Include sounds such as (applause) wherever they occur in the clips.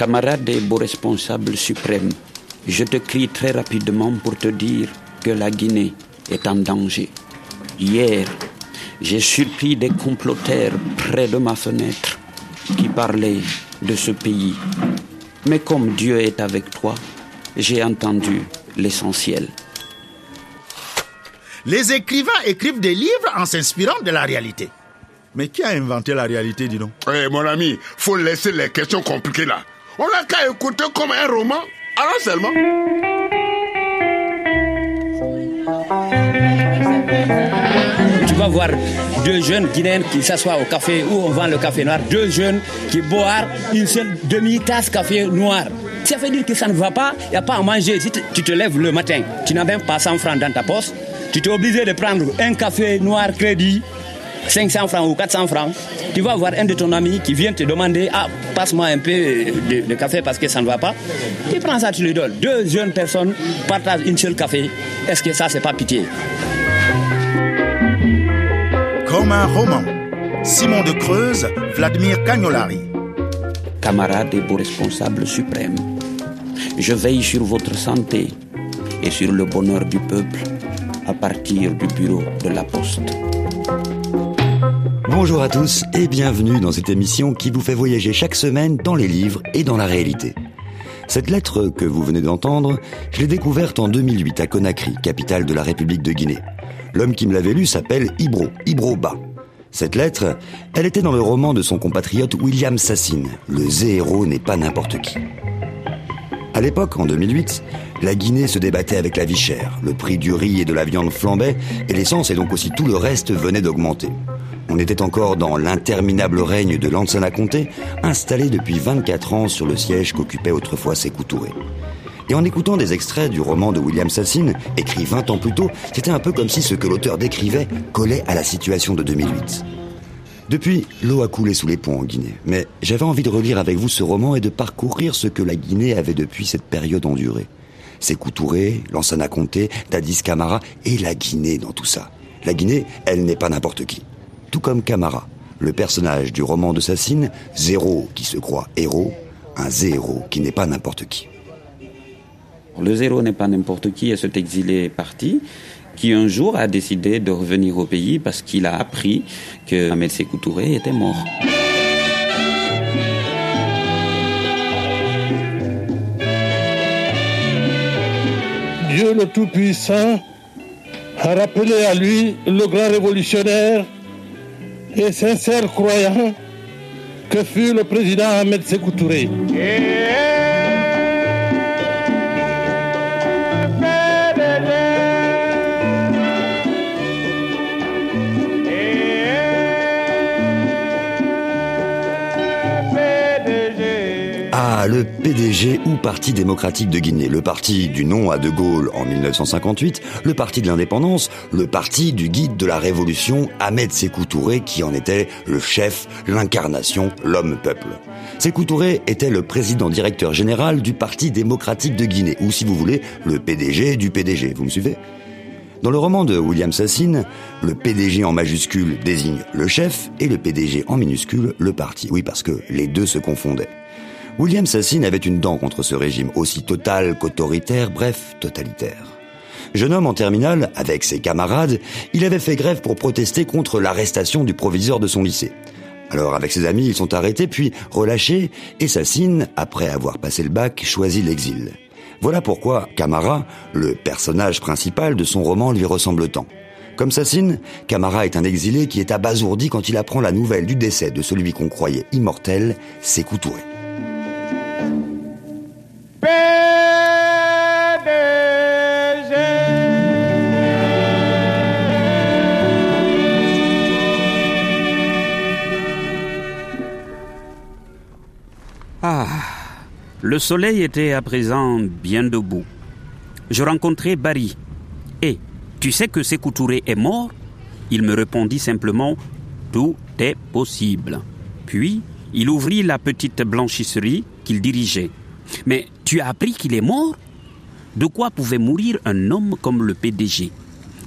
Camarades et beaux responsables suprêmes, je te crie très rapidement pour te dire que la Guinée est en danger. Hier, j'ai surpris des comploteurs près de ma fenêtre qui parlaient de ce pays. Mais comme Dieu est avec toi, j'ai entendu l'essentiel. Les écrivains écrivent des livres en s'inspirant de la réalité. Mais qui a inventé la réalité, dis donc? Eh mon ami, faut laisser les questions compliquées là. On n'a qu'à écouter comme un roman, alors seulement. Tu vas voir deux jeunes Guinéens qui s'assoient au café où on vend le café noir, deux jeunes qui boivent une seule demi-tasse café noir. Ça veut dire que ça ne va pas, il n'y a pas à manger. Si tu te lèves le matin, tu n'as même pas 100 francs dans ta poche, tu t'es obligé de prendre un café noir crédit, 500 francs ou 400 francs. Tu vas voir un de ton ami qui vient te demander Ah, passe-moi un peu de, de café parce que ça ne va pas. Tu prends ça, tu lui donnes. Deux jeunes personnes partagent une seule café. Est-ce que ça, c'est pas pitié? Comme un roman. Simon de Creuse, Vladimir Cagnolari. Camarades et beaux responsables suprêmes, je veille sur votre santé et sur le bonheur du peuple à partir du bureau de la Poste. Bonjour à tous et bienvenue dans cette émission qui vous fait voyager chaque semaine dans les livres et dans la réalité. Cette lettre que vous venez d'entendre, je l'ai découverte en 2008 à Conakry, capitale de la République de Guinée. L'homme qui me l'avait lu s'appelle Ibro, Ibro Ba. Cette lettre, elle était dans le roman de son compatriote William Sassine, Le zéro n'est pas n'importe qui. À l'époque, en 2008, la Guinée se débattait avec la vie chère, le prix du riz et de la viande flambait, et l'essence et donc aussi tout le reste venait d'augmenter. On était encore dans l'interminable règne de Lansana Conté, installé depuis 24 ans sur le siège qu'occupait autrefois Sékou Touré. Et en écoutant des extraits du roman de William Sassine, écrit 20 ans plus tôt, c'était un peu comme si ce que l'auteur décrivait collait à la situation de 2008. Depuis, l'eau a coulé sous les ponts en Guinée, mais j'avais envie de relire avec vous ce roman et de parcourir ce que la Guinée avait depuis cette période endurée. Sékou Touré, Lansana Conté, Dadis Camara et la Guinée dans tout ça. La Guinée, elle n'est pas n'importe qui. Tout comme Camara, le personnage du roman de Sassine, Zéro qui se croit héros, un zéro qui n'est pas n'importe qui. Le zéro n'est pas n'importe qui et cet exilé parti qui un jour a décidé de revenir au pays parce qu'il a appris que Ahmed Sékou Touré était mort. Dieu le Tout-Puissant a rappelé à lui le grand révolutionnaire et sincère croyant que fut le président Ahmed Sékou Touré. Ah, le PDG ou Parti démocratique de Guinée, le parti du nom à De Gaulle en 1958, le parti de l'indépendance, le parti du guide de la révolution Ahmed Sékou Touré qui en était le chef, l'incarnation, l'homme-peuple. Sékou Touré était le président directeur général du Parti démocratique de Guinée, ou si vous voulez, le PDG du PDG, vous me suivez? Dans le roman de William Sassine, le PDG en majuscule désigne le chef et le PDG en minuscule le parti. Oui, parce que les deux se confondaient. William Sassine avait une dent contre ce régime, aussi total qu'autoritaire, bref, totalitaire. Jeune homme en terminale, avec ses camarades, il avait fait grève pour protester contre l'arrestation du proviseur de son lycée. Alors avec ses amis, ils sont arrêtés puis relâchés, et Sassine, après avoir passé le bac, choisit l'exil. Voilà pourquoi Camara, le personnage principal de son roman, lui ressemble tant. Comme Sassine, Camara est un exilé qui est abasourdi quand il apprend la nouvelle du décès de celui qu'on croyait immortel, Sékou Touré. Ah, le soleil était à présent bien debout. Je rencontrai Barry. Et tu sais que Sékou Touré est mort? Il me répondit simplement Tout est possible. Puis, il ouvrit la petite blanchisserie qu'il dirigeait. Mais tu as appris qu'il est mort De quoi pouvait mourir un homme comme le PDG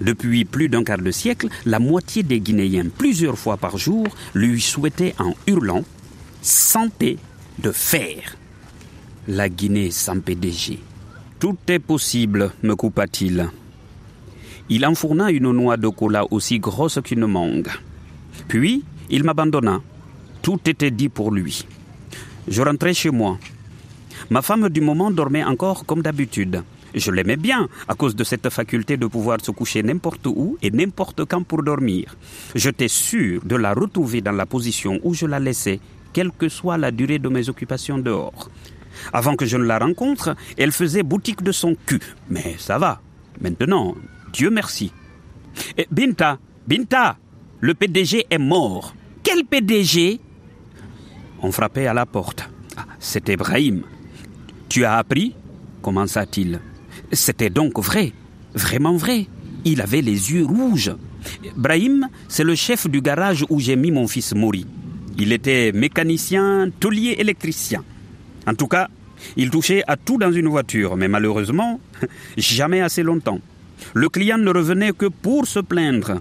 Depuis plus d'un quart de siècle, la moitié des Guinéens, plusieurs fois par jour, lui souhaitaient en hurlant Santé de fer. La Guinée sans PDG. Tout est possible, me coupa-t-il. Il enfourna une noix de cola aussi grosse qu'une mangue. Puis, il m'abandonna. Tout était dit pour lui. Je rentrai chez moi. Ma femme du moment dormait encore comme d'habitude. Je l'aimais bien à cause de cette faculté de pouvoir se coucher n'importe où et n'importe quand pour dormir. J'étais sûr de la retrouver dans la position où je la laissais, quelle que soit la durée de mes occupations dehors. Avant que je ne la rencontre, elle faisait boutique de son cul. Mais ça va. Maintenant, Dieu merci. Eh, Binta, Binta, le PDG est mort. Quel PDG On frappait à la porte. Ah, C'était Brahim. Tu as appris? commença-t-il. C'était donc vrai, vraiment vrai. Il avait les yeux rouges. Brahim, c'est le chef du garage où j'ai mis mon fils Mori. Il était mécanicien, taulier électricien. En tout cas, il touchait à tout dans une voiture, mais malheureusement, (laughs) jamais assez longtemps. Le client ne revenait que pour se plaindre.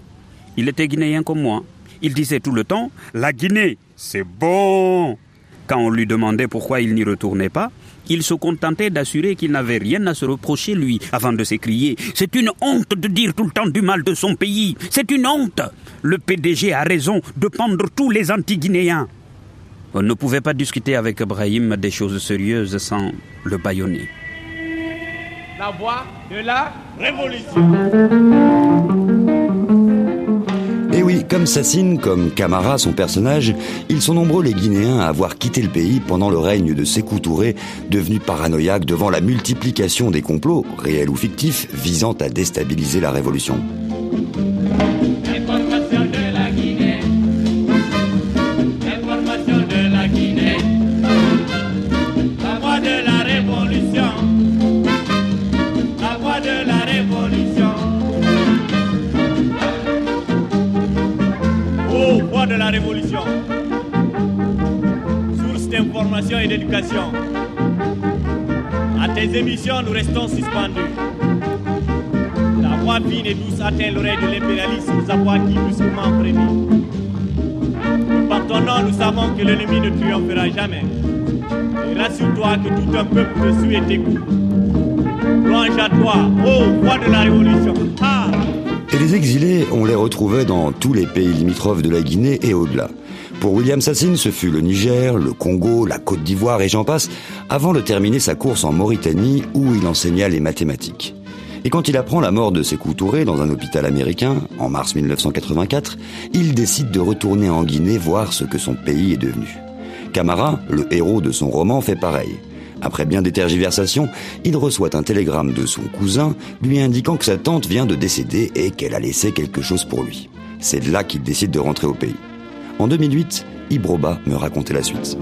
Il était guinéen comme moi. Il disait tout le temps La Guinée, c'est bon Quand on lui demandait pourquoi il n'y retournait pas, il se contentait d'assurer qu'il n'avait rien à se reprocher, lui, avant de s'écrier C'est une honte de dire tout le temps du mal de son pays C'est une honte Le PDG a raison de pendre tous les anti-guinéens On ne pouvait pas discuter avec Brahim des choses sérieuses sans le bâillonner. La voix de la révolution. Et oui, comme Sassine, comme Camara, son personnage, ils sont nombreux les Guinéens à avoir quitté le pays pendant le règne de Sékou Touré, devenu paranoïaque devant la multiplication des complots, réels ou fictifs, visant à déstabiliser la révolution. Voix de la révolution. Source d'information et d'éducation. À tes émissions, nous restons suspendus. La voix fine et douce atteint l'oreille de l'impérialisme, sa voix qui brusquement frémit. Nous partons, nous savons que l'ennemi ne triomphera jamais. Et rassure-toi que tout un peuple te suit et t'écoute. Plonge à toi, ô voix de la révolution. Les exilés, on les retrouvait dans tous les pays limitrophes de la Guinée et au-delà. Pour William Sassine, ce fut le Niger, le Congo, la Côte d'Ivoire et j'en passe, avant de terminer sa course en Mauritanie où il enseigna les mathématiques. Et quand il apprend la mort de Sékou Touré dans un hôpital américain, en mars 1984, il décide de retourner en Guinée voir ce que son pays est devenu. Camara, le héros de son roman, fait pareil. Après bien des tergiversations, il reçoit un télégramme de son cousin lui indiquant que sa tante vient de décéder et qu'elle a laissé quelque chose pour lui. C'est là qu'il décide de rentrer au pays. En 2008, Ibroba me racontait la suite.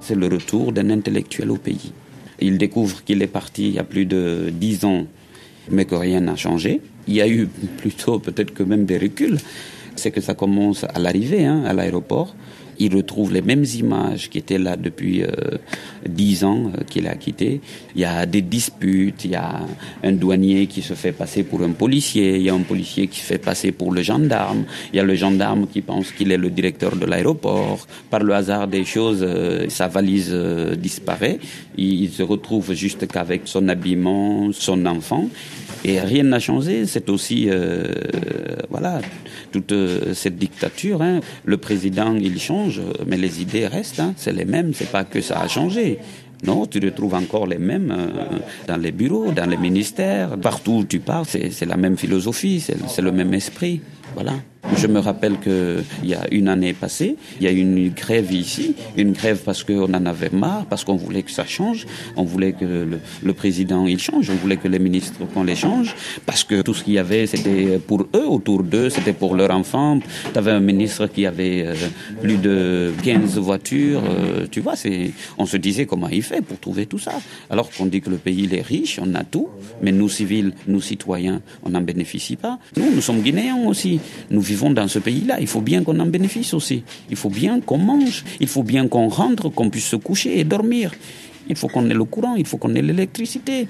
C'est le retour d'un intellectuel au pays. Il découvre qu'il est parti il y a plus de dix ans, mais que rien n'a changé. Il y a eu plutôt peut-être que même des reculs. C'est que ça commence à l'arrivée, hein, à l'aéroport. Il retrouve les mêmes images qui étaient là depuis euh, dix ans euh, qu'il a quitté. Il y a des disputes, il y a un douanier qui se fait passer pour un policier, il y a un policier qui se fait passer pour le gendarme, il y a le gendarme qui pense qu'il est le directeur de l'aéroport. Par le hasard des choses, euh, sa valise euh, disparaît. Il, se retrouve juste qu'avec son habillement, son enfant. Et rien n'a changé. C'est aussi, voilà, toute cette dictature. Hein. Le président, il change, mais les idées restent. Hein. C'est les mêmes. C'est pas que ça a changé. Non, tu retrouves encore les mêmes euh, dans les bureaux, dans les ministères, partout où tu pars, c'est la même philosophie, c'est le même esprit. Voilà. Je me rappelle que il y a une année passée, il y a eu une grève ici, une grève parce qu'on en avait marre, parce qu'on voulait que ça change, on voulait que le, président il change, on voulait que les ministres qu'on les change, parce que tout ce qu'il y avait c'était pour eux, autour d'eux, c'était pour leurs enfants. Tu un ministre qui avait euh, plus de 15 voitures, euh, tu vois, c'est, on se disait comment il fait pour trouver tout ça. Alors qu'on dit que le pays est riche, on a tout, mais nous civils, nous citoyens, on n'en bénéficie pas. Nous, nous sommes guinéens aussi, nous vivons dans ce pays-là, il faut bien qu'on en bénéficie aussi. Il faut bien qu'on mange, il faut bien qu'on rentre, qu'on puisse se coucher et dormir. Il faut qu'on ait le courant, il faut qu'on ait l'électricité.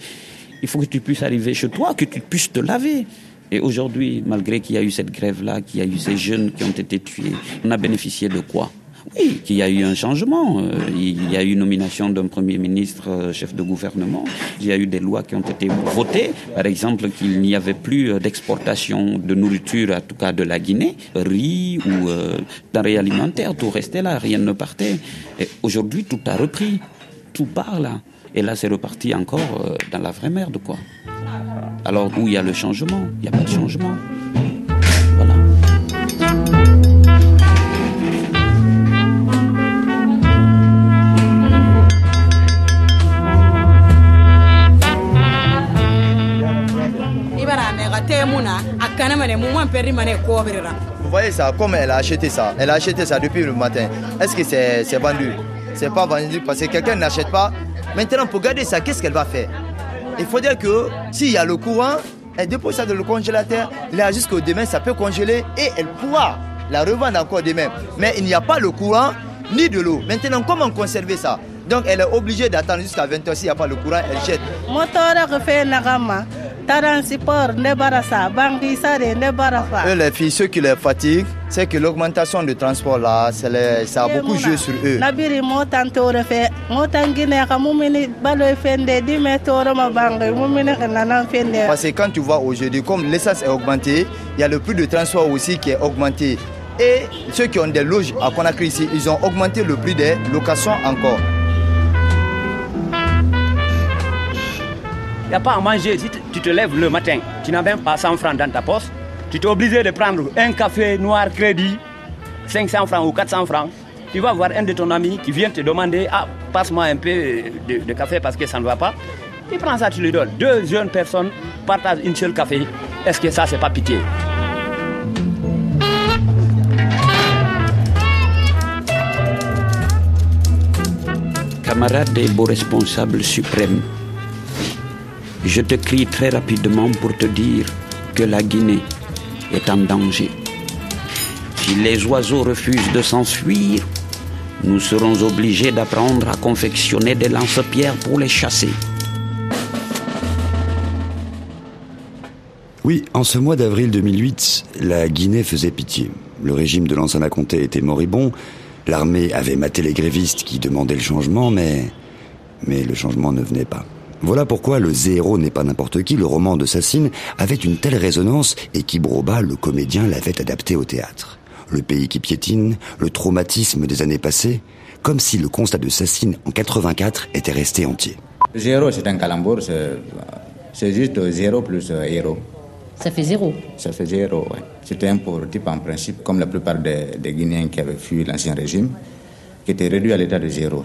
Il faut que tu puisses arriver chez toi, que tu puisses te laver. Et aujourd'hui, malgré qu'il y a eu cette grève-là, qu'il y a eu ces jeunes qui ont été tués, on a bénéficié de quoi? Oui, qu'il y a eu un changement. Euh, il y a eu nomination d'un Premier ministre, euh, chef de gouvernement. Il y a eu des lois qui ont été votées. Par exemple, qu'il n'y avait plus euh, d'exportation de nourriture, en tout cas de la Guinée, riz ou denrées alimentaires. Tout restait là, rien ne partait. Et aujourd'hui, tout a repris. Tout part là. Et là, c'est reparti encore dans la vraie merde, quoi. Alors, où il y a le changement? Il n'y a pas de changement. Vous voyez ça, comme elle a acheté ça, elle a acheté ça depuis le matin. Est-ce que c'est vendu? C'est pas vendu parce que quelqu'un n'achète pas. Maintenant, pour garder ça, qu'est-ce qu'elle va faire? Il faut dire que s'il y a le courant, elle dépose ça dans le congélateur. Là, jusqu'au demain, ça peut congeler et elle pourra la revendre encore demain. Mais il n'y a pas le courant ni de l'eau. Maintenant, comment conserver ça? Donc, elle est obligée d'attendre jusqu'à 20h. S'il n'y a pas le courant, elle jette. Eux, les filles, ceux qui les fatiguent, c'est que l'augmentation du transport là, les, ça a beaucoup joué sur eux. Parce que quand tu vois aujourd'hui, comme l'essence est augmentée, il y a le prix de transport aussi qui est augmenté. Et ceux qui ont des loges à Conakry ici, ils ont augmenté le prix des locations encore. Pas à manger. Tu te lèves le matin, tu n'as même pas 100 francs dans ta poche, tu es obligé de prendre un café noir crédit, 500 francs ou 400 francs. Tu vas voir un de ton ami qui vient te demander Ah, passe-moi un peu de, café parce que ça ne va pas. Tu prends ça, tu lui donnes. Deux jeunes personnes partagent une seule café. Est-ce que ça, c'est pas pitié? Camarades et beaux responsables suprêmes, je te crie très rapidement pour te dire que la Guinée est en danger. Si les oiseaux refusent de s'enfuir, nous serons obligés d'apprendre à confectionner des lance-pierres pour les chasser. Oui, en ce mois d'avril 2008, la Guinée faisait pitié. Le régime de Lansana Conté était moribond, l'armée avait maté les grévistes qui demandaient le changement, mais le changement ne venait pas. Voilà pourquoi Le Zéro n'est pas n'importe qui, le roman de Sassine, avait une telle résonance et Kibroba, le comédien, l'avait adapté au théâtre. Le pays qui piétine, le traumatisme des années passées, comme si le constat de Sassine en 84 était resté entier. Zéro, c'est un calembour, c'est juste zéro plus euh, héros. Ça fait zéro Ça fait zéro, oui. C'était un pauvre type en principe, comme la plupart des, des Guinéens qui avaient fui l'ancien régime qui était réduit à l'état de zéro.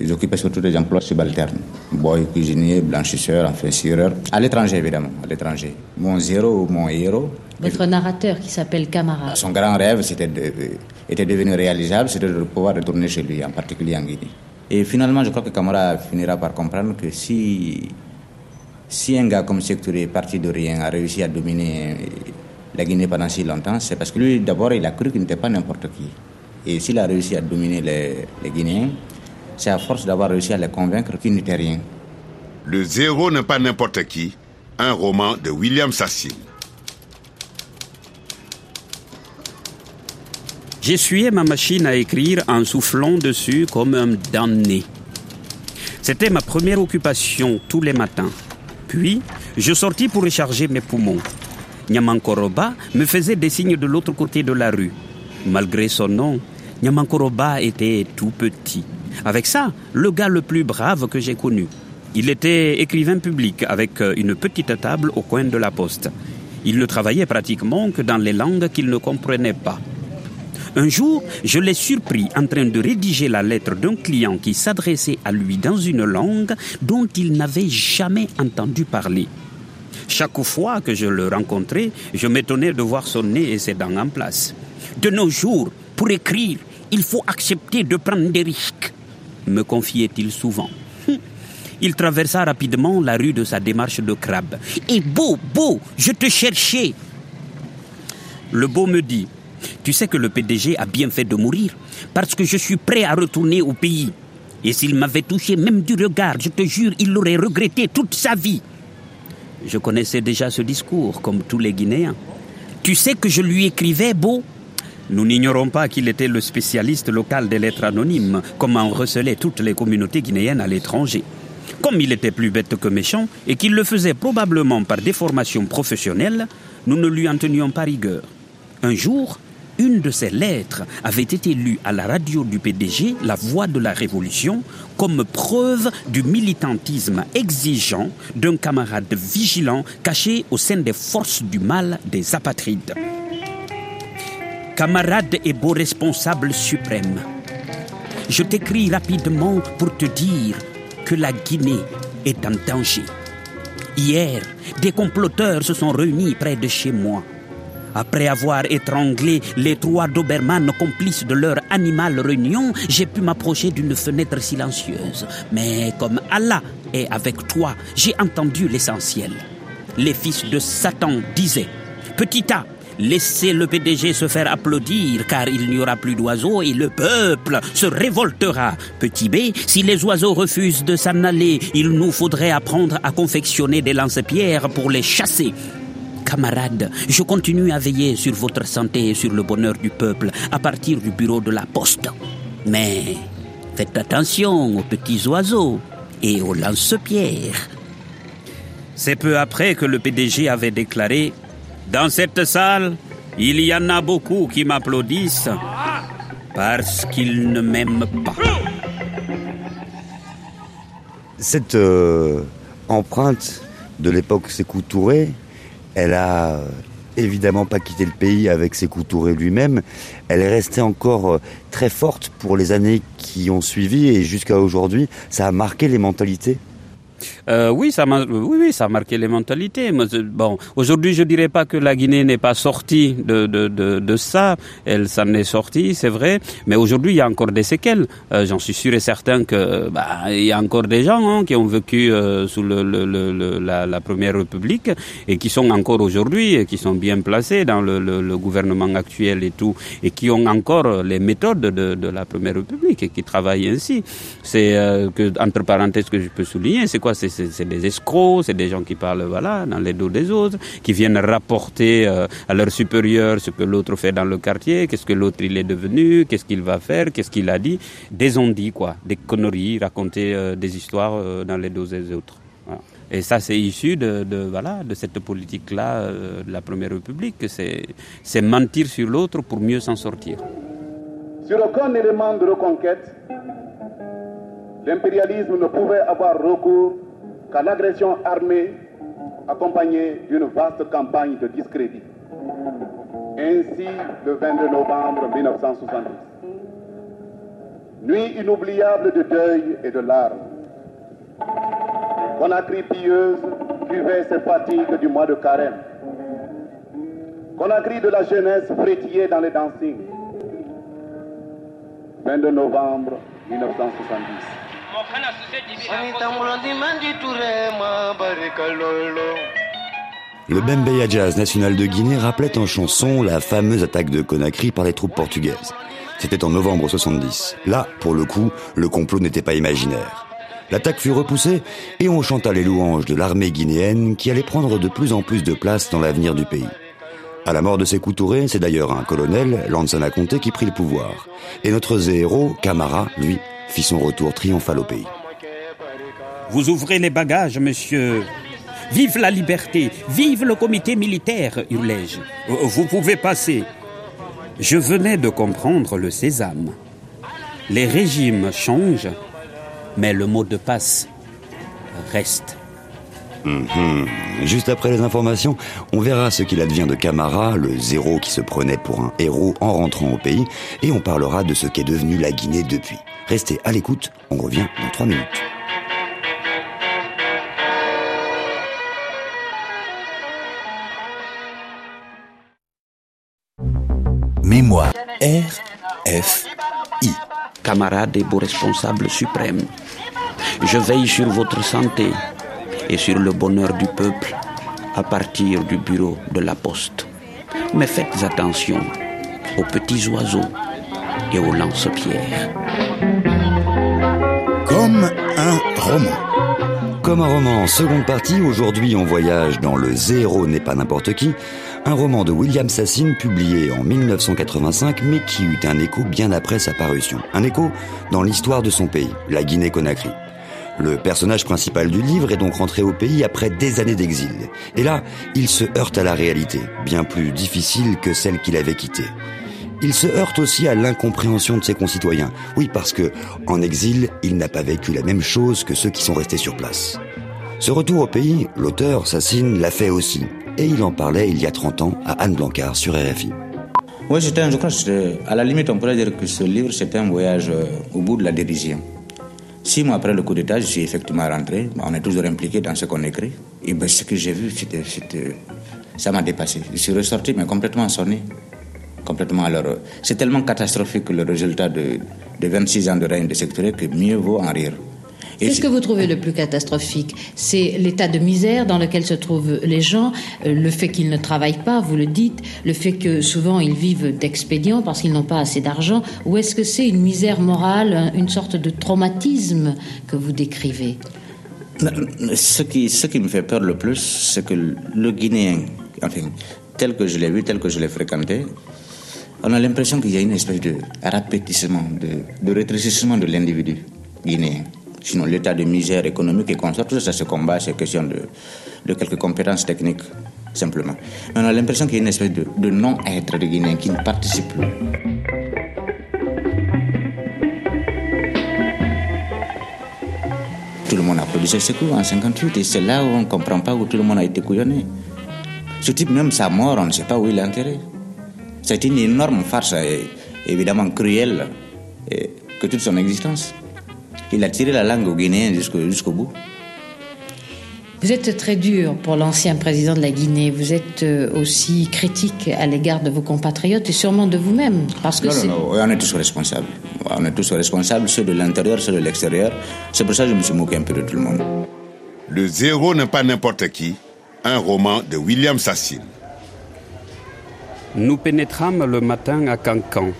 Ils occupaient surtout des emplois subalternes. Boy, cuisinier, blanchisseur, enfin sireur. À l'étranger, évidemment, à l'étranger. Mon zéro, mon héros. Votre narrateur qui s'appelle Camara. Son grand rêve c'était était devenu réalisable, c'était de pouvoir retourner chez lui, en particulier en Guinée. Et finalement, je crois que Camara finira par comprendre que si, si un gars comme Sectouré, parti de rien, a réussi à dominer la Guinée pendant si longtemps, c'est parce que lui, d'abord, il a cru qu'il n'était pas n'importe qui. Et s'il a réussi à dominer les, Guinéens, c'est à force d'avoir réussi à les convaincre qu'il n'était rien. Le zéro n'est pas n'importe qui, un roman de William Sassine. J'essuyais ma machine à écrire en soufflant dessus comme un damné. C'était ma première occupation tous les matins. Puis, je sortis pour recharger mes poumons. Nyamankoroba me faisait des signes de l'autre côté de la rue. Malgré son nom, Nyamankoroba était tout petit. Avec ça, le gars le plus brave que j'ai connu. Il était écrivain public avec une petite table au coin de la poste. Il ne travaillait pratiquement que dans les langues qu'il ne comprenait pas. Un jour, je l'ai surpris en train de rédiger la lettre d'un client qui s'adressait à lui dans une langue dont il n'avait jamais entendu parler. Chaque fois que je le rencontrais, je m'étonnais de voir son nez et ses dents en place. De nos jours, pour écrire, il faut accepter de prendre des risques, me confiait-il souvent. (laughs) Il traversa rapidement la rue de sa démarche de crabe. Et beau, beau, je te cherchais. Le beau me dit, tu sais que le PDG a bien fait de mourir, parce que je suis prêt à retourner au pays. Et s'il m'avait touché même du regard, je te jure, il l'aurait regretté toute sa vie. Je connaissais déjà ce discours, comme tous les Guinéens. Tu sais que je lui écrivais beau Nous n'ignorons pas qu'il était le spécialiste local des lettres anonymes, comme en recelaient toutes les communautés guinéennes à l'étranger. Comme il était plus bête que méchant et qu'il le faisait probablement par déformation professionnelle, nous ne lui en tenions pas rigueur. Un jour, une de ses lettres avait été lue à la radio du PDG, La Voix de la Révolution, comme preuve du militantisme exigeant d'un camarade vigilant caché au sein des forces du mal des apatrides. Camarade et beau responsable suprême, je t'écris rapidement pour te dire que la Guinée est en danger. Hier, des comploteurs se sont réunis près de chez moi. Après avoir étranglé les trois Doberman complices de leur animale réunion, j'ai pu m'approcher d'une fenêtre silencieuse. Mais comme Allah est avec toi, j'ai entendu l'essentiel. Les fils de Satan disaient Petit A, laissez le PDG se faire applaudir car il n'y aura plus d'oiseaux et le peuple se révoltera. Petit B, si les oiseaux refusent de s'en aller, il nous faudrait apprendre à confectionner des lance-pierres pour les chasser. Camarades, je continue à veiller sur votre santé et sur le bonheur du peuple à partir du bureau de la poste. Mais faites attention aux petits oiseaux et aux lance-pierres. C'est peu après que le PDG avait déclaré Dans cette salle, il y en a beaucoup qui m'applaudissent parce qu'ils ne m'aiment pas. Cette euh, empreinte de l'époque Sékou Touré, elle a euh, évidemment pas quitté le pays avec Sékou Touré lui-même. Elle est restée encore euh, très forte pour les années qui ont suivi et jusqu'à aujourd'hui. Ça a marqué les mentalités. Euh, oui, ça a marqué les mentalités. Bon, aujourd'hui, je dirais pas que la Guinée n'est pas sortie de, ça. Elle s'en est sortie, c'est vrai. Mais aujourd'hui, il y a encore des séquelles. Euh, J'en suis sûr et certain que bah, il y a encore des gens hein, qui ont vécu euh, sous la, Première République et qui sont encore aujourd'hui et qui sont bien placés dans le, gouvernement actuel et tout et qui ont encore les méthodes de, la Première République et qui travaillent ainsi. C'est entre parenthèses que je peux souligner, c'est quoi C'est des escrocs, c'est des gens qui parlent voilà dans les dos des autres, qui viennent rapporter euh, à leurs supérieurs ce que l'autre fait dans le quartier, qu'est-ce que l'autre il est devenu, qu'est-ce qu'il va faire, qu'est-ce qu'il a dit, des ondits quoi, des conneries, raconter euh, des histoires euh, dans les dos des autres. Et ça, c'est issu de, de, voilà, de cette politique-là de la Première République. C'est mentir sur l'autre pour mieux s'en sortir. Sur aucun élément de reconquête, l'impérialisme ne pouvait avoir recours qu'à l'agression armée accompagnée d'une vaste campagne de discrédit. Ainsi, le 22 novembre 1970, nuit inoubliable de deuil et de larmes, Conakry pieuse buvait ses fatigues du mois de carême. Conakry de la jeunesse frétillait dans les dancings. 22 novembre 1970. Le Bembeya Jazz National de Guinée rappelait en chanson la fameuse attaque de Conakry par les troupes portugaises. C'était en novembre 70. Là, pour le coup, le complot n'était pas imaginaire. L'attaque fut repoussée et on chanta les louanges de l'armée guinéenne qui allait prendre de plus en plus de place dans l'avenir du pays. À la mort de Sékou Touré, c'est d'ailleurs un colonel, Lansana Conté, qui prit le pouvoir. Et notre héros, Camara, lui, fit son retour triomphal au pays. Vous ouvrez les bagages, monsieur. Vive la liberté, vive le comité militaire, hurlai-je. Vous pouvez passer. Je venais de comprendre le sésame. Les régimes changent, mais le mot de passe reste. Mmh. Juste après les informations, on verra ce qu'il advient de Camara, le zéro qui se prenait pour un héros en rentrant au pays, et on parlera de ce qu'est devenu la Guinée depuis. Restez à l'écoute, on revient dans trois minutes. Mémoire RFI. Camarades et beaux responsables suprêmes, je veille sur votre santé et sur le bonheur du peuple à partir du bureau de la poste. Mais faites attention aux petits oiseaux et aux lance-pierres. Comme un roman. Comme un roman en seconde partie, aujourd'hui on voyage dans Le Zéro n'est pas n'importe qui, un roman de William Sassine publié en 1985 mais qui eut un écho bien après sa parution. Un écho dans l'histoire de son pays, la Guinée-Conakry. Le personnage principal du livre est donc rentré au pays après des années d'exil. Et là, il se heurte à la réalité, bien plus difficile que celle qu'il avait quittée. Il se heurte aussi à l'incompréhension de ses concitoyens. Oui, parce que, en exil, il n'a pas vécu la même chose que ceux qui sont restés sur place. Ce retour au pays, l'auteur, Sassine, l'a fait aussi. Et il en parlait il y a 30 ans à Anne Blancard sur RFI. Oui, je crois, à la limite, on pourrait dire que ce livre, c'était un voyage euh, au bout de la dérision. Six mois après le coup d'État, je suis effectivement rentré. On est toujours impliqué dans ce qu'on écrit. Et ben, ce que j'ai vu, c'était, ça m'a dépassé. Je suis ressorti, mais complètement sonné. Complètement. Alors, c'est tellement catastrophique le résultat de, de 26 ans de règne de secteur que mieux vaut en rire. Qu'est-ce que vous trouvez le plus catastrophique? C'est l'état de misère dans lequel se trouvent les gens, euh, le fait qu'ils ne travaillent pas, vous le dites, le fait que souvent ils vivent d'expédients parce qu'ils n'ont pas assez d'argent, ou est-ce que c'est une misère morale, une sorte de traumatisme que vous décrivez? Ce qui, ce qui me fait peur le plus, c'est que le Guinéen, enfin, tel que je l'ai vu, tel que je l'ai fréquenté, on a l'impression qu'il y a une espèce de rapétissement, de, rétrécissement de l'individu guinéen. Sinon, l'état de misère économique et consort, tout ça, se combat, c'est question de, quelques compétences techniques, simplement. Mais on a l'impression qu'il y a une espèce de, non-être de Guinéens qui ne participe plus. Tout le monde a produit ses secours en 58 et c'est là où on ne comprend pas où tout le monde a été couillonné. Ce type, même sa mort, on ne sait pas où il est enterré. C'est une énorme farce, et évidemment cruelle, et que toute son existence. Il a tiré la langue au Guinéen jusqu'au bout. Vous êtes très dur pour l'ancien président de la Guinée. Vous êtes euh, aussi critique à l'égard de vos compatriotes et sûrement de vous-même. Parce que non, non, non, on est tous responsables. On est tous responsables, ceux de l'intérieur, ceux de l'extérieur. C'est pour ça que je me suis moqué un peu de tout le monde. Le zéro n'est pas n'importe qui. Un roman de William Sassine. Nous pénétrâmes le matin à Cancan,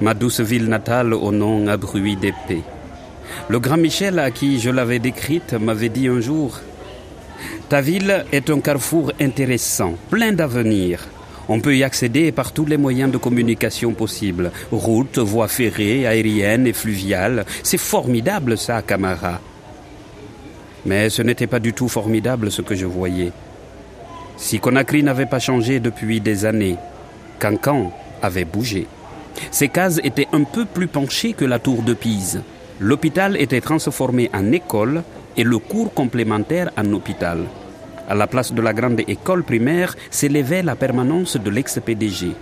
ma douce ville natale au nom abruit d'épée. Le grand Michel à qui je l'avais décrite m'avait dit un jour Ta ville est un carrefour intéressant, plein d'avenir. On peut y accéder par tous les moyens de communication possibles routes, voies ferrées, aériennes et fluviales. C'est formidable ça, Camara. Mais ce n'était pas du tout formidable ce que je voyais. Si Conakry n'avait pas changé depuis des années, Cancan avait bougé. Ses cases étaient un peu plus penchées que la tour de Pise. L'hôpital était transformé en école et le cours complémentaire en hôpital. À la place de la grande école primaire s'élevait la permanence de l'ex-PDG.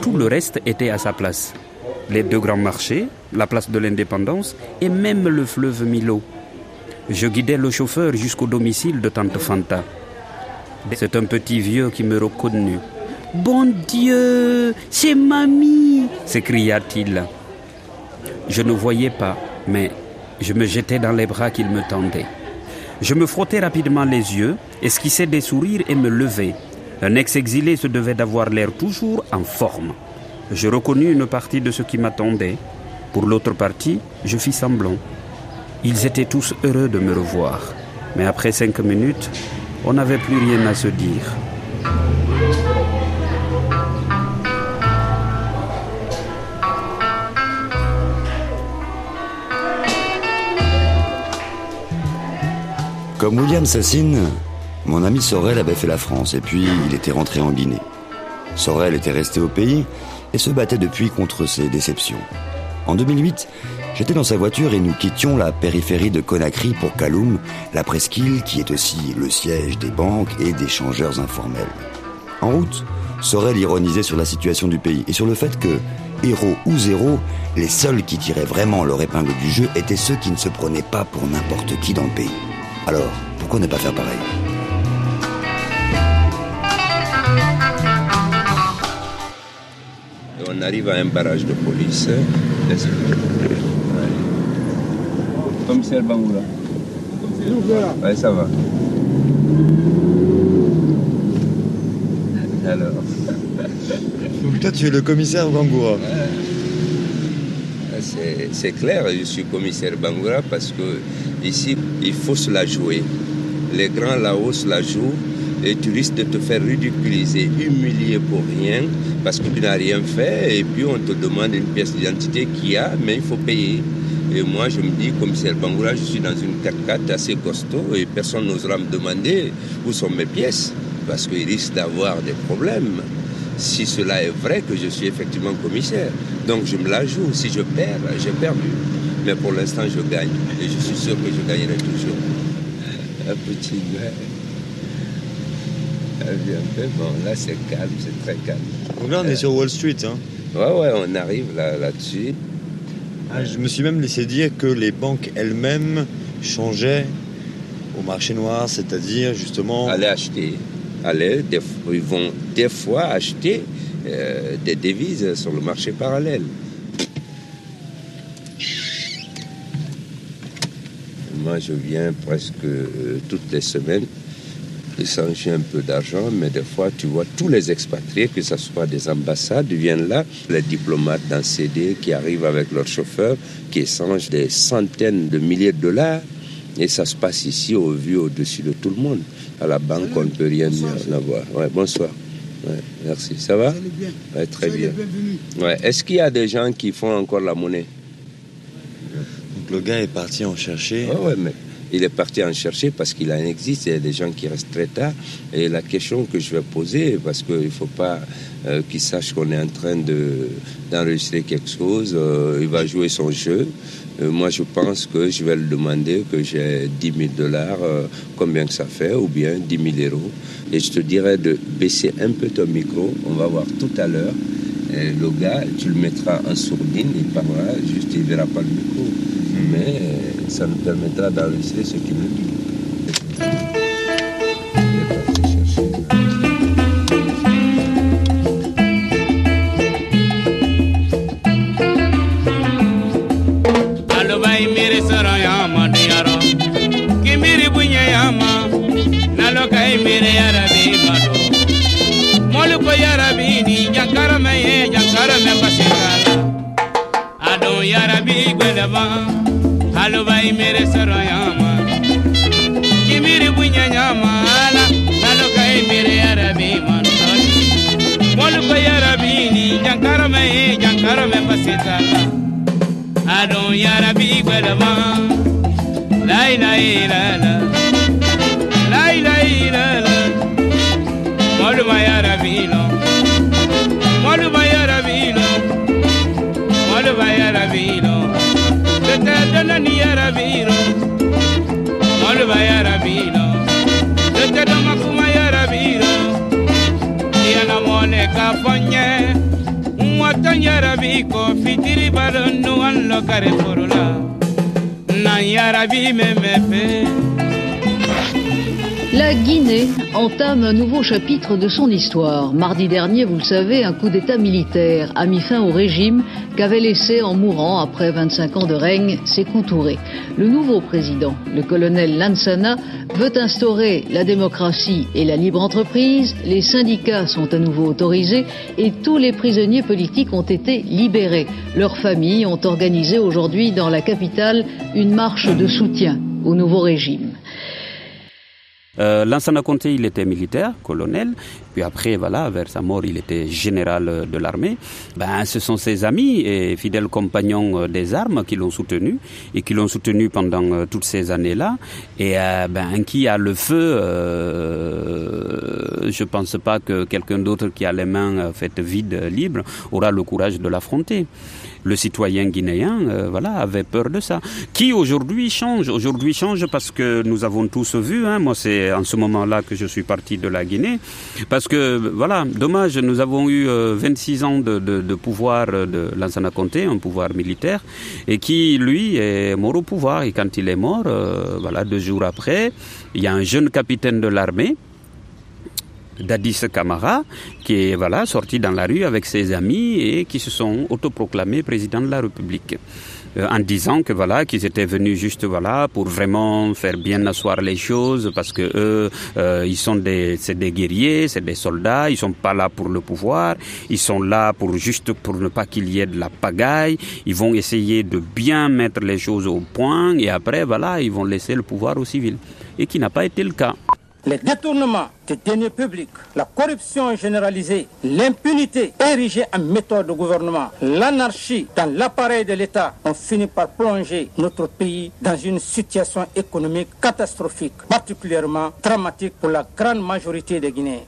Tout le reste était à sa place. Les deux grands marchés, la place de l'indépendance et même le fleuve Milo. Je guidais le chauffeur jusqu'au domicile de Tante Fanta. C'est un petit vieux qui me reconnut. Bon Dieu, c'est mamie s'écria-t-il. Je ne voyais pas, mais je me jetais dans les bras qu'il me tendait. Je me frottais rapidement les yeux, esquissais des sourires et me levais. Un ex-exilé se devait d'avoir l'air toujours en forme. Je reconnus une partie de ce qui m'attendait. Pour l'autre partie, je fis semblant. Ils étaient tous heureux de me revoir. Mais après cinq minutes, on n'avait plus rien à se dire. Comme William Sassine, mon ami Sorel avait fait la France et puis il était rentré en Guinée. Sorel était resté au pays et se battait depuis contre ses déceptions. En 2008, j'étais dans sa voiture et nous quittions la périphérie de Conakry pour Kaloum, la presqu'île qui est aussi le siège des banques et des changeurs informels. En route, Sorel ironisait sur la situation du pays et sur le fait que, héros ou zéro, les seuls qui tiraient vraiment leur épingle du jeu étaient ceux qui ne se prenaient pas pour n'importe qui dans le pays. Alors, pourquoi ne pas faire pareil On arrive à un barrage de police. Commissaire Bangoura. Oui, ça va. (laughs) Alors. Donc toi, tu es le commissaire Bangoura C'est clair, je suis commissaire Bangoura parce que Ici, il faut se la jouer. Les grands là-haut se la jouent et tu risques de te faire ridiculiser, humilier pour rien parce que tu n'as rien fait et puis on te demande une pièce d'identité qu'il y a, mais il faut payer. Et moi, je me dis, commissaire Bangoura, je suis dans une 4x4 assez costaud et personne n'osera me demander où sont mes pièces parce qu'il risque d'avoir des problèmes si cela est vrai que je suis effectivement commissaire. Donc je me la joue. Si je perds, j'ai perdu. Mais pour l'instant, je gagne. Et je suis sûr que je gagnerai toujours. Un petit gars. Bon, là c'est calme, c'est très calme. Donc là, on est sur Wall Street. Hein. Ouais, ouais, on arrive là- là-dessus. Ah, je me suis même laissé dire que les banques elles-mêmes changeaient au marché noir, c'est-à-dire justement. Allez acheter. Des fois- ils vont des fois acheter euh, des devises sur le marché parallèle. Moi, je viens presque euh, toutes les semaines échanger un peu d'argent, mais des fois, tu vois tous les expatriés, que ce soit des ambassades, viennent là, les diplomates dans CD qui arrivent avec leur chauffeur, qui échangent des centaines de milliers de dollars. Et ça se passe ici au vu au-dessus de tout le monde. À la banque, on ne peut rien avoir. Ouais, bonsoir. Ouais, merci. Ça va? Ouais, Très bien. Ouais. Est-ce qu'il y a des gens qui font encore la monnaie? Le gars est parti en chercher. Ah ouais, mais il est parti en chercher parce qu'il en existe. Il y a des gens qui restent très tard. Et la question que je vais poser, parce qu'il ne faut pas euh, qu'il sache qu'on est en train de, d'enregistrer quelque chose, euh, il va jouer son jeu. Euh, moi, je pense que je vais lui demander que j'ai 10 000 dollars, combien que ça fait, ou bien 10 000 euros. Et je te dirais de baisser un peu ton micro. On va voir tout à l'heure. Et le gars, tu le mettras en sourdine, il parlera, juste il ne verra pas le micro. Mais euh, ça nous permettra d'enregistrer ce qu'il nous dit. Lalo bai mere soroyama Kimiri bunya nyama ala. Lalo kai mere arabi manutoni Molu kai arabi ni Jankaro me e jankaro me pasitala Adon yarabi gwelama Lai lai la la. Lai lai la la. Molu mai arabi no La Guinée entame un nouveau chapitre de son histoire. Mardi dernier, vous le savez, un coup d'État militaire a mis fin au régime qu'avait laissé en mourant après 25 ans de règne Sékou Touré. Le nouveau président, le colonel Lansana, veut instaurer la démocratie et la libre entreprise. Les syndicats sont à nouveau autorisés et tous les prisonniers politiques ont été libérés. Leurs familles ont organisé aujourd'hui dans la capitale une marche de soutien au nouveau régime. Euh, Lansana Conté, il était militaire, colonel, puis après, voilà, vers sa mort, il était général de l'armée. Ben, ce sont ses amis et fidèles compagnons euh, des armes qui l'ont soutenu et qui l'ont soutenu pendant euh, toutes ces années-là. Et euh, ben, qui a le feu, euh, je pense pas que quelqu'un d'autre qui a les mains faites vides, libres, aura le courage de l'affronter le citoyen guinéen euh, voilà avait peur de ça. Qui aujourd'hui change? Aujourd'hui change parce que nous avons tous vu hein, moi c'est en ce moment-là que je suis parti de la Guinée. Parce que voilà dommage nous avons eu euh, 26 ans de, pouvoir de Lansana Conté un pouvoir militaire et qui lui est mort au pouvoir. Et quand il est mort euh, voilà deux jours après il y a un jeune capitaine de l'armée Dadis Camara, qui est voilà, sorti dans la rue avec ses amis et qui se sont autoproclamés président de la République. Euh, en disant que voilà qu'ils étaient venus juste voilà pour vraiment faire bien asseoir les choses parce que eux euh, ils sont des c'est des guerriers c'est des soldats ils sont pas là pour le pouvoir ils sont là pour juste pour ne pas qu'il y ait de la pagaille. Ils vont essayer de bien mettre les choses au point et après voilà ils vont laisser le pouvoir aux civils. Et qui n'a pas été le cas les détournements des deniers publics, la corruption généralisée, l'impunité érigée en méthode de gouvernement, l'anarchie dans l'appareil de l'État ont fini par plonger notre pays dans une situation économique catastrophique, particulièrement dramatique pour la grande majorité des Guinéens.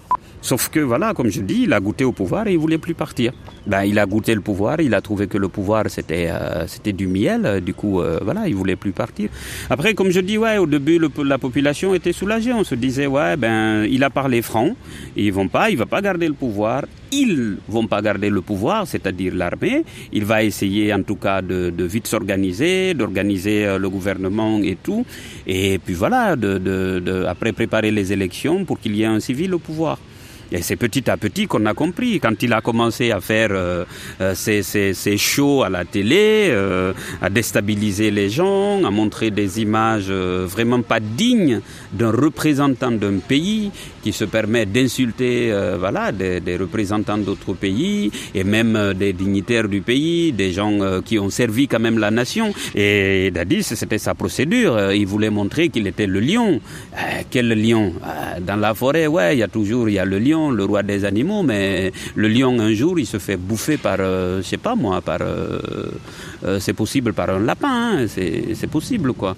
Sauf que voilà, comme je dis, il a goûté au pouvoir et il voulait plus partir. Ben, il a goûté le pouvoir, il a trouvé que le pouvoir c'était euh, du miel, du coup euh, voilà, il voulait plus partir. Après, comme je dis, ouais, au début la population était soulagée, on se disait ouais, ben il a parlé franc, ils vont pas, il va pas garder le pouvoir, ils vont pas garder le pouvoir, c'est-à-dire l'armée. Il va essayer en tout cas de, vite s'organiser, d'organiser euh, le gouvernement et tout, et puis voilà, de après préparer les élections pour qu'il y ait un civil au pouvoir. Et c'est petit à petit qu'on a compris. Quand il a commencé à faire euh, euh ses, ses, ses, shows à la télé, euh, à déstabiliser les gens, à montrer des images euh, vraiment pas dignes d'un représentant d'un pays qui se permet d'insulter euh, voilà, des, représentants d'autres pays et même des dignitaires du pays, des gens qui ont servi quand même la nation. Et Dadis, c'était sa procédure. Il voulait montrer qu'il était le lion. quel lion? Dans la forêt, ouais, il y a toujours il y a le lion le roi des animaux, mais le lion un jour il se fait bouffer par, euh, je sais pas moi, par, euh, euh, c'est possible par un lapin, hein, c'est possible quoi.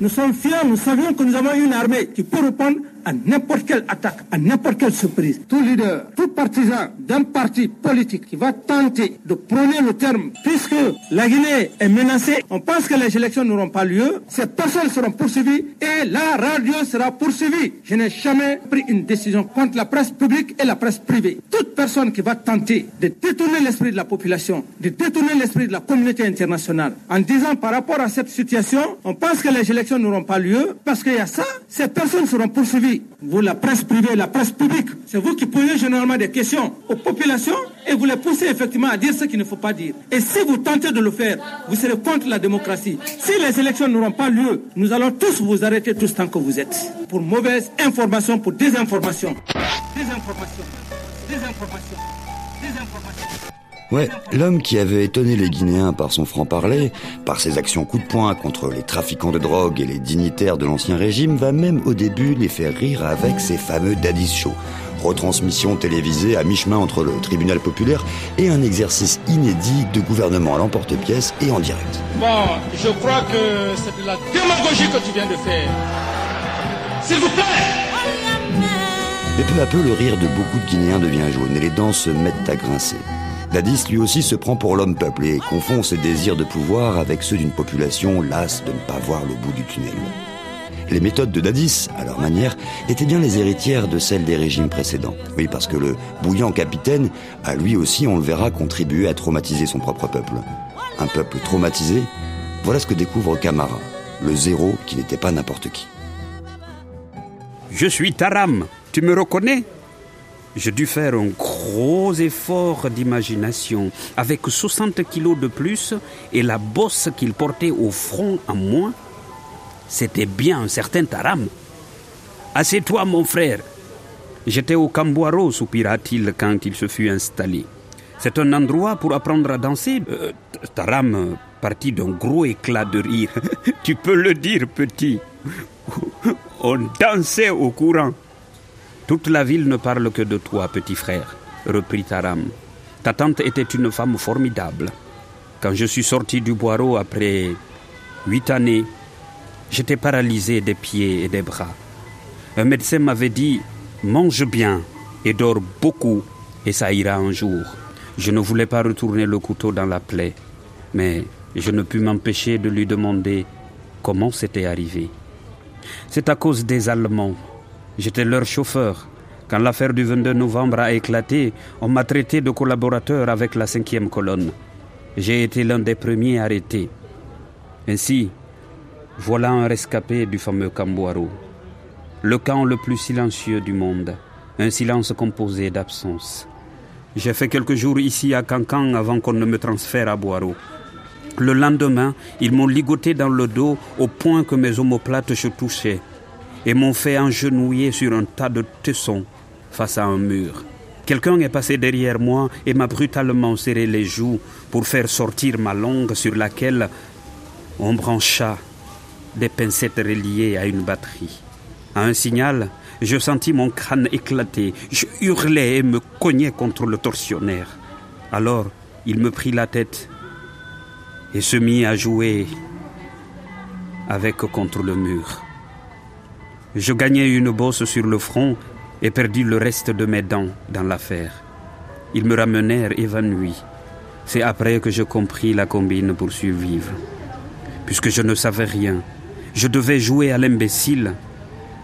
Nous sommes fiers, nous savions que nous avons une armée qui peut répondre à n'importe quelle attaque, à n'importe quelle surprise. Tout leader, tout partisan d'un parti politique qui va tenter de prôner le terme, puisque la Guinée est menacée, on pense que les élections n'auront pas lieu, ces personnes seront poursuivies et la radio sera poursuivie. Je n'ai jamais pris une décision contre la presse publique et la presse privée. Toute personne qui va tenter de détourner l'esprit de la population, de détourner l'esprit de la communauté internationale, en disant par rapport à cette situation, on pense que les élections n'auront pas lieu, parce qu'il y a ça, ces personnes seront poursuivies vous, la presse privée, la presse publique, c'est vous qui posez généralement des questions aux populations et vous les poussez effectivement à dire ce qu'il ne faut pas dire. Et si vous tentez de le faire, vous serez contre la démocratie. Si les élections n'auront pas lieu, nous allons tous vous arrêter tous tant que vous êtes. Pour mauvaise information, pour désinformation. Désinformation. Désinformation. Désinformation. Ouais, l'homme qui avait étonné les Guinéens par son franc-parler, par ses actions coup de poing contre les trafiquants de drogue et les dignitaires de l'ancien régime, va même au début les faire rire avec ses fameux Daddy's Show. Retransmission télévisée à mi-chemin entre le tribunal populaire et un exercice inédit de gouvernement à l'emporte-pièce et en direct. Bon, je crois que c'est de la démagogie que tu viens de faire. S'il vous plaît Mais peu à peu, le rire de beaucoup de Guinéens devient jaune et les dents se mettent à grincer. Dadis lui aussi se prend pour l'homme peuple et confond ses désirs de pouvoir avec ceux d'une population lasse de ne pas voir le bout du tunnel. Les méthodes de Dadis, à leur manière, étaient bien les héritières de celles des régimes précédents. Oui, parce que le bouillant capitaine a lui aussi, on le verra, contribué à traumatiser son propre peuple. Un peuple traumatisé, voilà ce que découvre Camara, le zéro qui n'était pas n'importe qui. Je suis Taram, tu me reconnais? J'ai dû faire un gros effort d'imagination. Avec 60 kilos de plus et la bosse qu'il portait au front en moins, c'était bien un certain Taram. Assieds-toi, mon frère. J'étais au Camboiro, soupira-t-il quand il se fut installé. C'est un endroit pour apprendre à danser. Euh, Taram partit d'un gros éclat de rire. (laughs) tu peux le dire, petit. (laughs) On dansait au courant. Toute la ville ne parle que de toi, petit frère, reprit Taram. Ta tante était une femme formidable. Quand je suis sorti du boireau après huit années, j'étais paralysé des pieds et des bras. Un médecin m'avait dit Mange bien et dors beaucoup, et ça ira un jour. Je ne voulais pas retourner le couteau dans la plaie, mais je ne pus m'empêcher de lui demander comment c'était arrivé. C'est à cause des Allemands J'étais leur chauffeur. Quand l'affaire du 22 novembre a éclaté, on m'a traité de collaborateur avec la cinquième colonne. J'ai été l'un des premiers arrêtés. Ainsi, voilà un rescapé du fameux Camboiro. Le camp le plus silencieux du monde. Un silence composé d'absence. J'ai fait quelques jours ici à Cancan avant qu'on ne me transfère à Boireau. Le lendemain, ils m'ont ligoté dans le dos au point que mes omoplates se touchaient et m'ont fait engenouiller sur un tas de tessons face à un mur. Quelqu'un est passé derrière moi et m'a brutalement serré les joues pour faire sortir ma langue sur laquelle on brancha des pincettes reliées à une batterie. À un signal, je sentis mon crâne éclater. Je hurlais et me cognais contre le tortionnaire. Alors, il me prit la tête et se mit à jouer avec contre le mur. Je gagnai une bosse sur le front et perdis le reste de mes dents dans l'affaire. Ils me ramenèrent évanoui. C'est après que je compris la combine pour survivre. Puisque je ne savais rien, je devais jouer à l'imbécile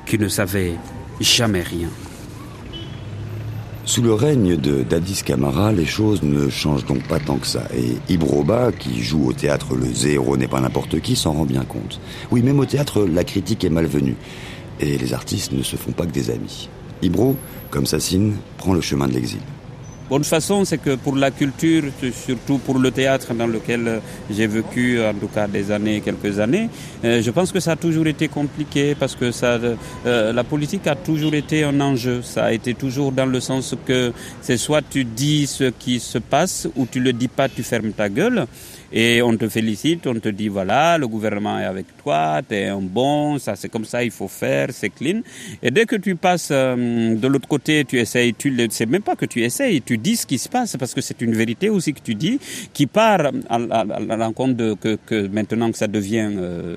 qui ne savait jamais rien. Sous le règne de Dadis Camara, les choses ne changent donc pas tant que ça. Et Ibroba, qui joue au théâtre Le Zéro n'est pas n'importe qui, s'en rend bien compte. Oui, même au théâtre, la critique est malvenue. Et les artistes ne se font pas que des amis. Ibro, comme Sassine, prend le chemin de l'exil. Bonne façon, c'est que pour la culture, surtout pour le théâtre dans lequel j'ai vécu en tout cas des années, quelques années, euh, je pense que ça a toujours été compliqué parce que ça, euh, la politique a toujours été un enjeu. Ça a été toujours dans le sens que c'est soit tu dis ce qui se passe ou tu le dis pas, tu fermes ta gueule. Et on te félicite, on te dit voilà, le gouvernement est avec toi, tu es un bon, ça c'est comme ça, il faut faire, c'est clean. Et dès que tu passes euh, de l'autre côté, tu essayes, tu ne sais même pas que tu essayes, tu dis ce qui se passe parce que c'est une vérité aussi que tu dis qui part à, l'encontre de que, que, maintenant que ça devient euh,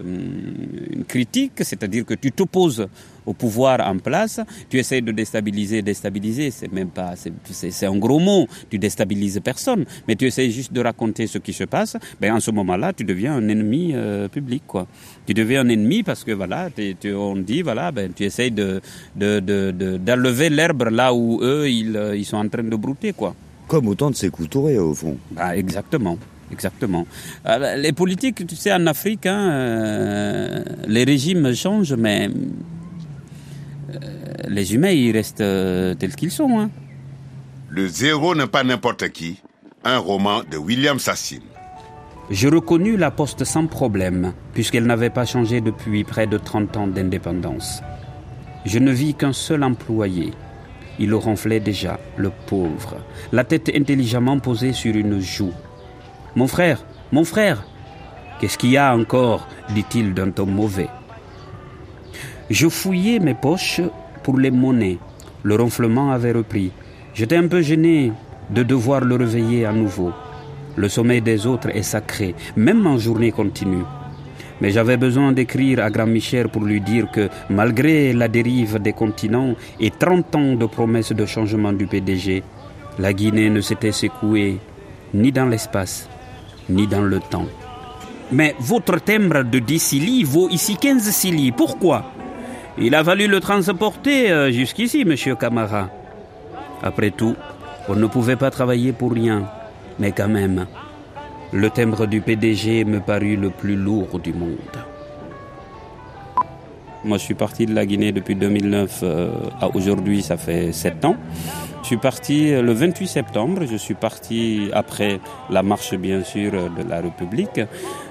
une critique, c'est-à-dire que tu t'opposes au pouvoir en place, tu essaies de déstabiliser, déstabiliser, c'est même pas, c'est un gros mot, tu déstabilises personne, mais tu essaies juste de raconter ce qui se passe, ben en ce moment-là, tu deviens un ennemi euh, public, quoi. Tu deviens un ennemi parce que voilà, on dit voilà, ben tu essaies de d'enlever de, l'herbe là où eux ils, euh, ils sont en train de brouter, quoi. Comme autant de ces couturés au fond. Bah, exactement. Exactement. Euh, les politiques, tu sais, en Afrique, hein, les régimes changent, mais les humains, ils restent euh, tels qu'ils sont. Hein. Le zéro n'est pas n'importe qui. Un roman de William Sassine. Je reconnus la poste sans problème, puisqu'elle n'avait pas changé depuis près de 30 ans d'indépendance. Je ne vis qu'un seul employé. Il le ronflait déjà, le pauvre, la tête intelligemment posée sur une joue. Mon frère, mon frère, qu'est-ce qu'il y a encore? dit-il d'un ton mauvais. Je fouillais mes poches pour les monnaies. Le ronflement avait repris. J'étais un peu gêné de devoir le réveiller à nouveau. Le sommeil des autres est sacré, même en journée continue. Mais j'avais besoin d'écrire à Grand Michel pour lui dire que, malgré la dérive des continents et 30 ans de promesses de changement du PDG, la Guinée ne s'était secouée ni dans l'espace, ni dans le temps. Mais votre timbre de 10 silis vaut ici 15 silis. Pourquoi? Il a fallu le transporter euh, jusqu'ici, monsieur Camara. Après tout, on ne pouvait pas travailler pour rien. Mais quand même, le timbre du PDG me parut le plus lourd du monde. Moi, je suis parti de la Guinée depuis 2009 euh, à aujourd'hui, ça fait sept ans. Je suis parti le 28 septembre, je suis parti après la marche bien sûr de la République,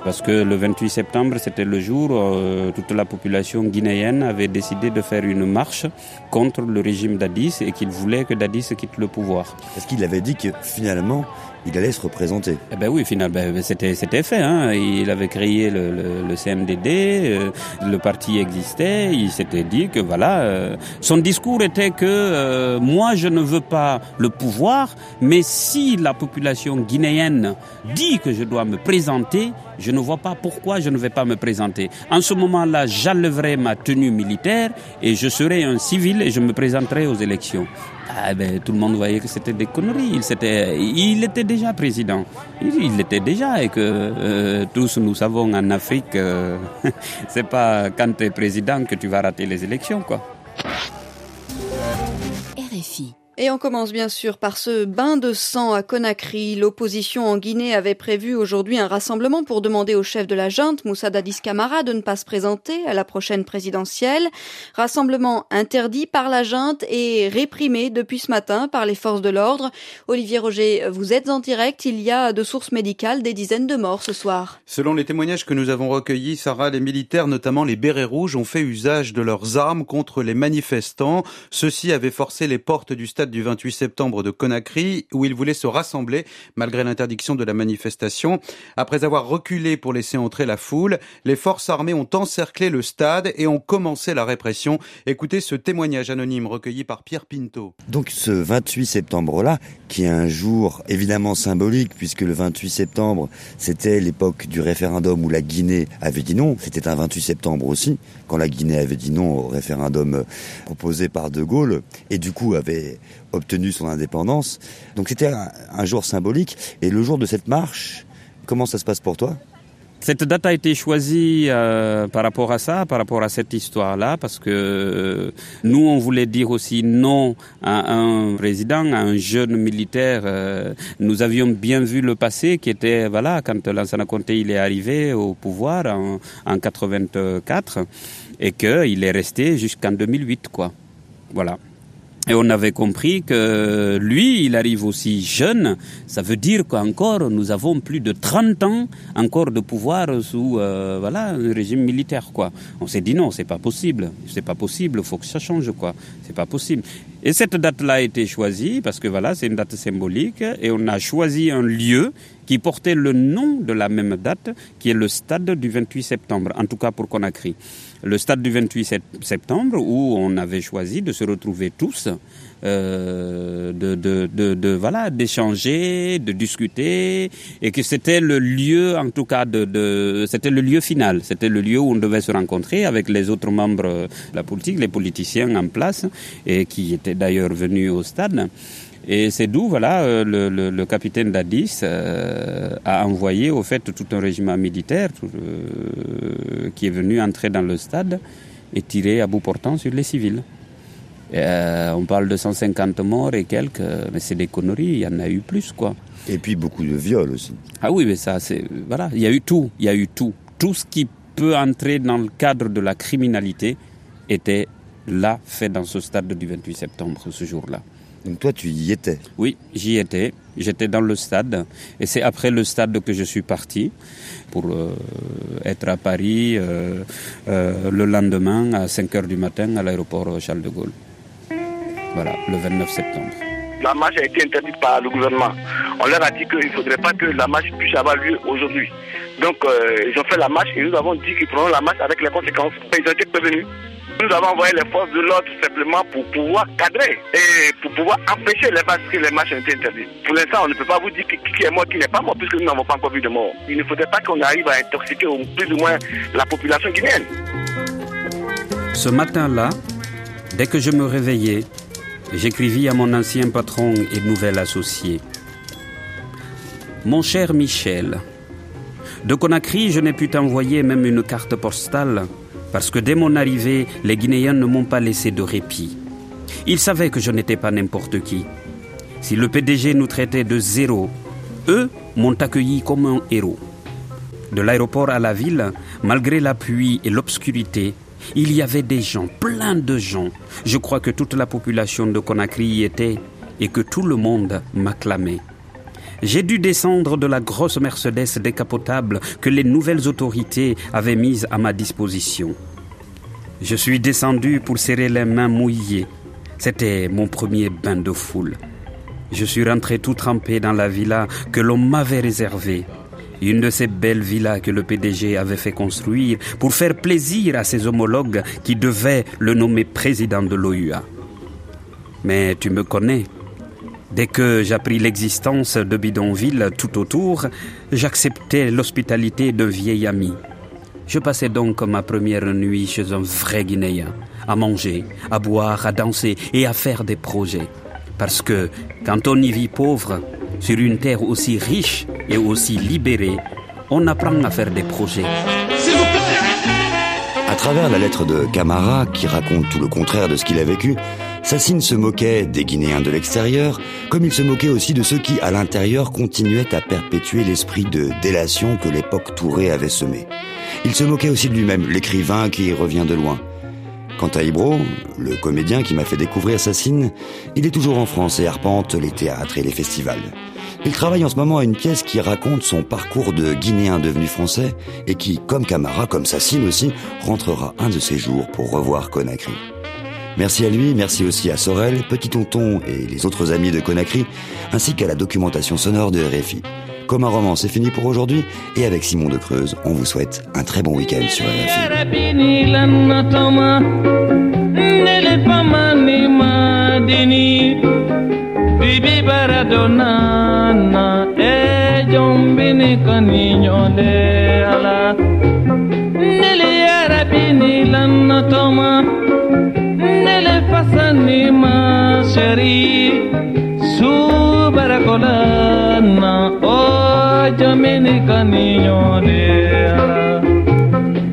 parce que le 28 septembre c'était le jour où euh, toute la population guinéenne avait décidé de faire une marche contre le régime d'Addis et qu'il voulait que d'Addis quitte le pouvoir. Parce qu'il avait dit que finalement il allait se représenter. Eh ben oui, finalement, ben, c'était fait. Hein. Il avait créé le, le, le CMDD, euh, le parti existait. Il s'était dit que voilà, euh, son discours était que euh, moi je ne veux pas le pouvoir, mais si la population guinéenne dit que je dois me présenter, je ne vois pas pourquoi je ne vais pas me présenter. En ce moment-là, j'enlèverai ma tenue militaire et je serai un civil et je me présenterai aux élections. Ah ben, tout le monde voyait que c'était des conneries. Il, était, déjà président. Il, l'était déjà et que euh, tous nous savons en Afrique, euh, (laughs) c'est pas quand tu es président que tu vas rater les élections, quoi. Et on commence bien sûr par ce bain de sang à Conakry. L'opposition en Guinée avait prévu aujourd'hui un rassemblement pour demander au chef de la junte, Moussa Dadis Camara, de ne pas se présenter à la prochaine présidentielle. Rassemblement interdit par la junte et réprimé depuis ce matin par les forces de l'ordre. Olivier Roger, vous êtes en direct. Il y a de sources médicales des dizaines de morts ce soir. Selon les témoignages que nous avons recueillis, Sarah, les militaires, notamment les bérets rouges, ont fait usage de leurs armes contre les manifestants. Ceux-ci avaient forcé les portes du stade du 28 septembre de Conakry où ils voulaient se rassembler malgré l'interdiction de la manifestation. Après avoir reculé pour laisser entrer la foule, les forces armées ont encerclé le stade et ont commencé la répression. Écoutez ce témoignage anonyme recueilli par Pierre Pinto. Donc ce 28 septembre-là, qui est un jour évidemment symbolique puisque le 28 septembre, c'était l'époque du référendum où la Guinée avait dit non. C'était un 28 septembre aussi, quand la Guinée avait dit non au référendum proposé par De Gaulle et du coup avait obtenu son indépendance. Donc c'était un, jour symbolique. Et le jour de cette marche, comment ça se passe pour toi? Cette date a été choisie euh, par rapport à ça, par rapport à cette histoire-là, parce que euh, nous, on voulait dire aussi non à un président, à un jeune militaire. Euh, nous avions bien vu le passé, qui était, voilà, quand Lansana Conté il est arrivé au pouvoir en, en 84, et qu'il est resté jusqu'en 2008, quoi. Voilà. Et on avait compris que lui, il arrive aussi jeune. Ça veut dire qu'encore, nous avons plus de 30 ans encore de pouvoir sous euh, voilà un régime militaire quoi. On s'est dit non, c'est pas possible, c'est pas possible, faut que ça change quoi. C'est pas possible. Et cette date-là a été choisie parce que voilà, c'est une date symbolique et on a choisi un lieu qui portait le nom de la même date, qui est le stade du 28 septembre, en tout cas pour Conakry le stade du 28 septembre où on avait choisi de se retrouver tous, euh, de, de, de, voilà, d'échanger, de discuter, et que c'était le lieu, en tout cas, de, de c'était le lieu final, c'était le lieu où on devait se rencontrer avec les autres membres de la politique, les politiciens en place, et qui étaient d'ailleurs venus au stade. Et c'est d'où voilà euh, le, le, le capitaine Dadis euh, a envoyé au fait tout un régiment militaire euh, qui est venu entrer dans le stade et tirer à bout portant sur les civils. Euh, on parle de 150 morts et quelques, mais c'est des conneries, il y en a eu plus quoi. Et puis beaucoup de viols aussi. Ah oui, mais ça c'est voilà, il y a eu tout, il y a eu tout, tout ce qui peut entrer dans le cadre de la criminalité était là fait dans ce stade du 28 septembre ce jour-là. Donc toi, tu y étais Oui, j'y étais. J'étais dans le stade. Et c'est après le stade que je suis parti pour euh, être à Paris euh, euh, le lendemain à 5 h du matin à l'aéroport Charles de Gaulle. Voilà, le 29 septembre. La marche a été interdite par le gouvernement. On leur a dit qu'il ne faudrait pas que la marche puisse avoir lieu aujourd'hui. Donc, ils ont fait la marche et nous avons dit qu'ils prendront la marche avec les conséquences. Ils ont été prévenus. Nous avons envoyé les forces de l'ordre simplement pour pouvoir cadrer et pour pouvoir empêcher les marches que les marches ont été interdites. Pour l'instant, on ne peut pas vous dire qui est mort, qui n'est pas mort, puisque nous n'avons pas encore vu de mort. Il ne faudrait pas qu'on arrive à intoxiquer plus ou moins la population guinéenne. Ce matin-là, dès que je me réveillais, j'écrivis à mon ancien patron et nouvel associé. Mon cher Michel, de Conakry, je n'ai pu t'envoyer même une carte postale parce que dès mon arrivée, les Guinéens ne m'ont pas laissé de répit. Ils savaient que je n'étais pas n'importe qui. Si le PDG nous traitait de zéro, eux m'ont accueilli comme un héros. De l'aéroport à la ville, malgré la pluie et l'obscurité, il y avait des gens, plein de gens. Je crois que toute la population de Conakry y était et que tout le monde m'acclamait. J'ai dû descendre de la grosse Mercedes décapotable que les nouvelles autorités avaient mise à ma disposition. Je suis descendu pour serrer les mains mouillées. C'était mon premier bain de foule. Je suis rentré tout trempé dans la villa que l'on m'avait réservée. Une de ces belles villas que le PDG avait fait construire pour faire plaisir à ses homologues qui devaient le nommer président de l'OUA. Mais tu me connais, Dès que j'appris l'existence de bidonville tout autour, j'acceptais l'hospitalité d'un vieil ami. Je passais donc ma première nuit chez un vrai Guinéen, à manger, à boire, à danser et à faire des projets. Parce que quand on y vit pauvre, sur une terre aussi riche et aussi libérée, on apprend à faire des projets. À travers la lettre de Camara, qui raconte tout le contraire de ce qu'il a vécu, Sassine se moquait des Guinéens de l'extérieur, comme il se moquait aussi de ceux qui, à l'intérieur, continuaient à perpétuer l'esprit de délation que l'époque Touré avait semé. Il se moquait aussi de lui-même, l'écrivain qui revient de loin. Quant à Ibro, le comédien qui m'a fait découvrir Sassine, il est toujours en France et arpente les théâtres et les festivals. Il travaille en ce moment à une pièce qui raconte son parcours de Guinéen devenu français et qui, comme Camara, comme Sassine aussi, rentrera un de ses jours pour revoir Conakry. Merci à lui, merci aussi à Sorel, Petit Tonton et les autres amis de Conakry, ainsi qu'à la documentation sonore de RFI. Comme un roman, c'est fini pour aujourd'hui, et avec Simon de Creuse, on vous souhaite un très bon week-end sur RFI. se le pasa ni más cherí su baracolana hoy oh, mi niña niño de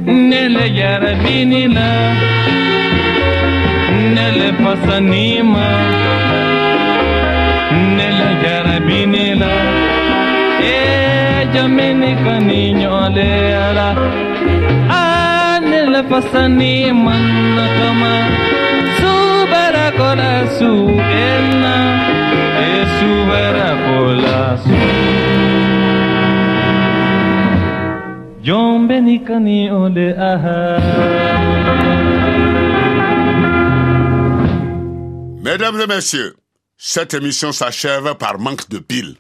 ni le llora ni ni la ni le pasa de la ah ni le pasa ni aha Mesdames et messieurs, cette émission s'achève par manque de piles.